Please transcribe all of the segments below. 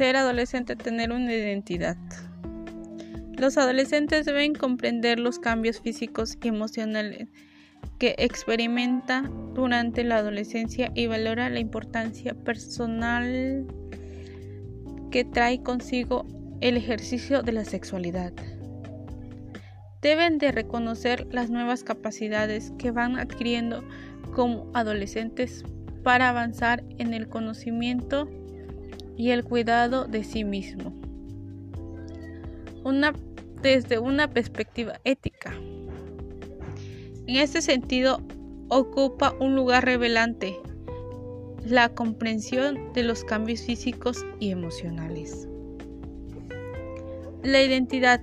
ser adolescente tener una identidad. Los adolescentes deben comprender los cambios físicos y emocionales que experimenta durante la adolescencia y valora la importancia personal que trae consigo el ejercicio de la sexualidad. Deben de reconocer las nuevas capacidades que van adquiriendo como adolescentes para avanzar en el conocimiento y el cuidado de sí mismo. Una, desde una perspectiva ética. En este sentido, ocupa un lugar revelante la comprensión de los cambios físicos y emocionales. La identidad.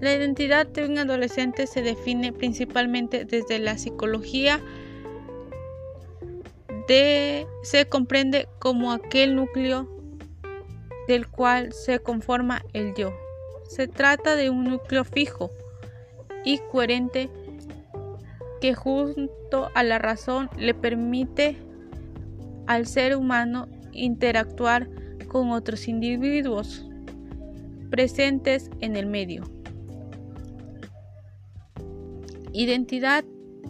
La identidad de un adolescente se define principalmente desde la psicología de, se comprende como aquel núcleo del cual se conforma el yo. Se trata de un núcleo fijo y coherente que junto a la razón le permite al ser humano interactuar con otros individuos presentes en el medio. Identidad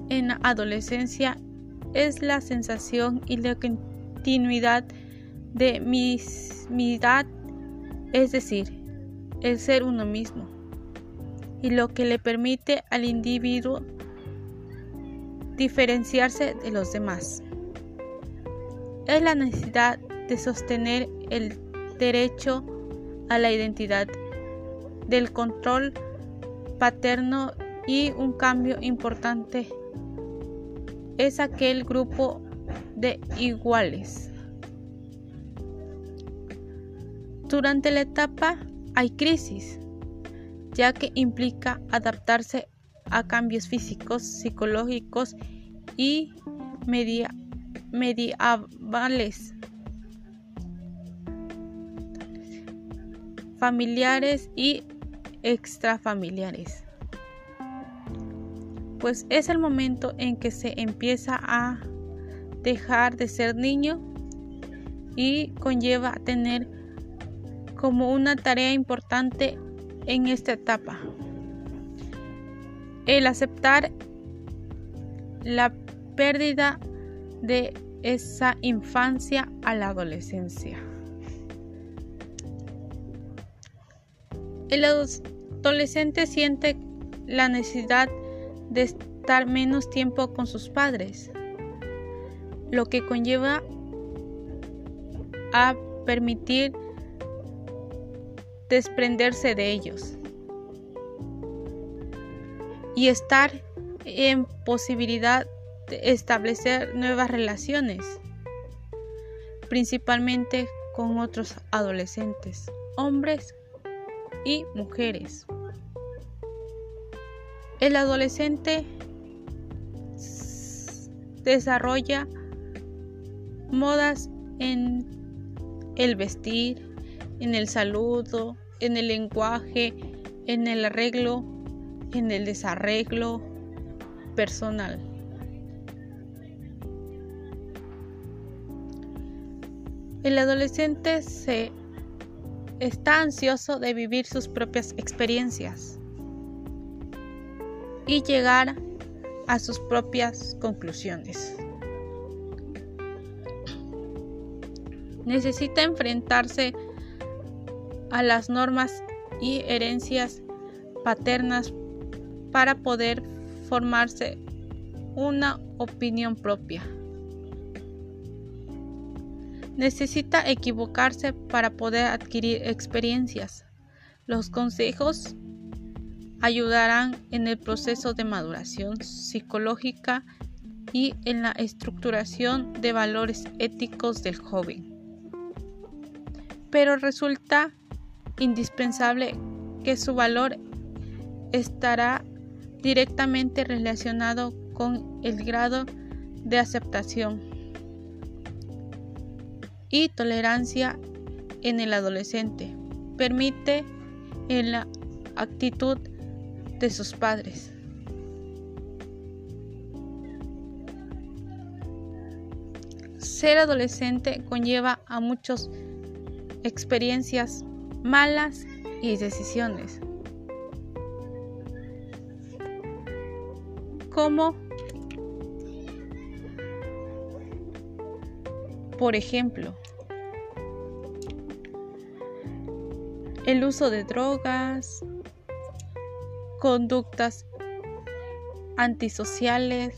en adolescencia es la sensación y la continuidad de mismidad, es decir, el ser uno mismo, y lo que le permite al individuo diferenciarse de los demás. Es la necesidad de sostener el derecho a la identidad, del control paterno y un cambio importante es aquel grupo de iguales. Durante la etapa hay crisis, ya que implica adaptarse a cambios físicos, psicológicos y medievales, familiares y extrafamiliares. Pues es el momento en que se empieza a dejar de ser niño y conlleva tener como una tarea importante en esta etapa. El aceptar la pérdida de esa infancia a la adolescencia. El adolescente siente la necesidad de estar menos tiempo con sus padres, lo que conlleva a permitir desprenderse de ellos y estar en posibilidad de establecer nuevas relaciones, principalmente con otros adolescentes, hombres y mujeres. El adolescente desarrolla modas en el vestir, en el saludo, en el lenguaje, en el arreglo, en el desarreglo personal. El adolescente se está ansioso de vivir sus propias experiencias y llegar a sus propias conclusiones. Necesita enfrentarse a las normas y herencias paternas para poder formarse una opinión propia. Necesita equivocarse para poder adquirir experiencias. Los consejos ayudarán en el proceso de maduración psicológica y en la estructuración de valores éticos del joven. Pero resulta indispensable que su valor estará directamente relacionado con el grado de aceptación y tolerancia en el adolescente. Permite en la actitud de sus padres. Ser adolescente conlleva a muchos experiencias malas y decisiones. Como, por ejemplo, el uso de drogas, conductas antisociales,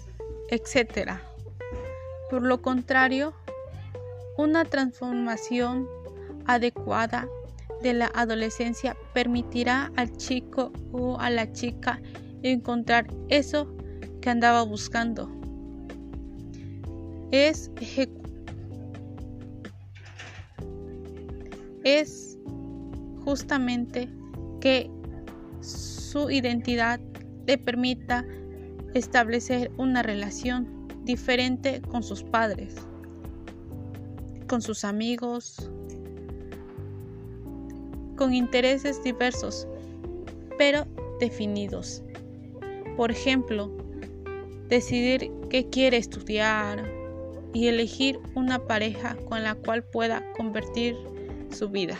etc. Por lo contrario, una transformación adecuada de la adolescencia permitirá al chico o a la chica encontrar eso que andaba buscando. Es, es justamente que su identidad le permita establecer una relación diferente con sus padres, con sus amigos, con intereses diversos, pero definidos. Por ejemplo, decidir qué quiere estudiar y elegir una pareja con la cual pueda convertir su vida.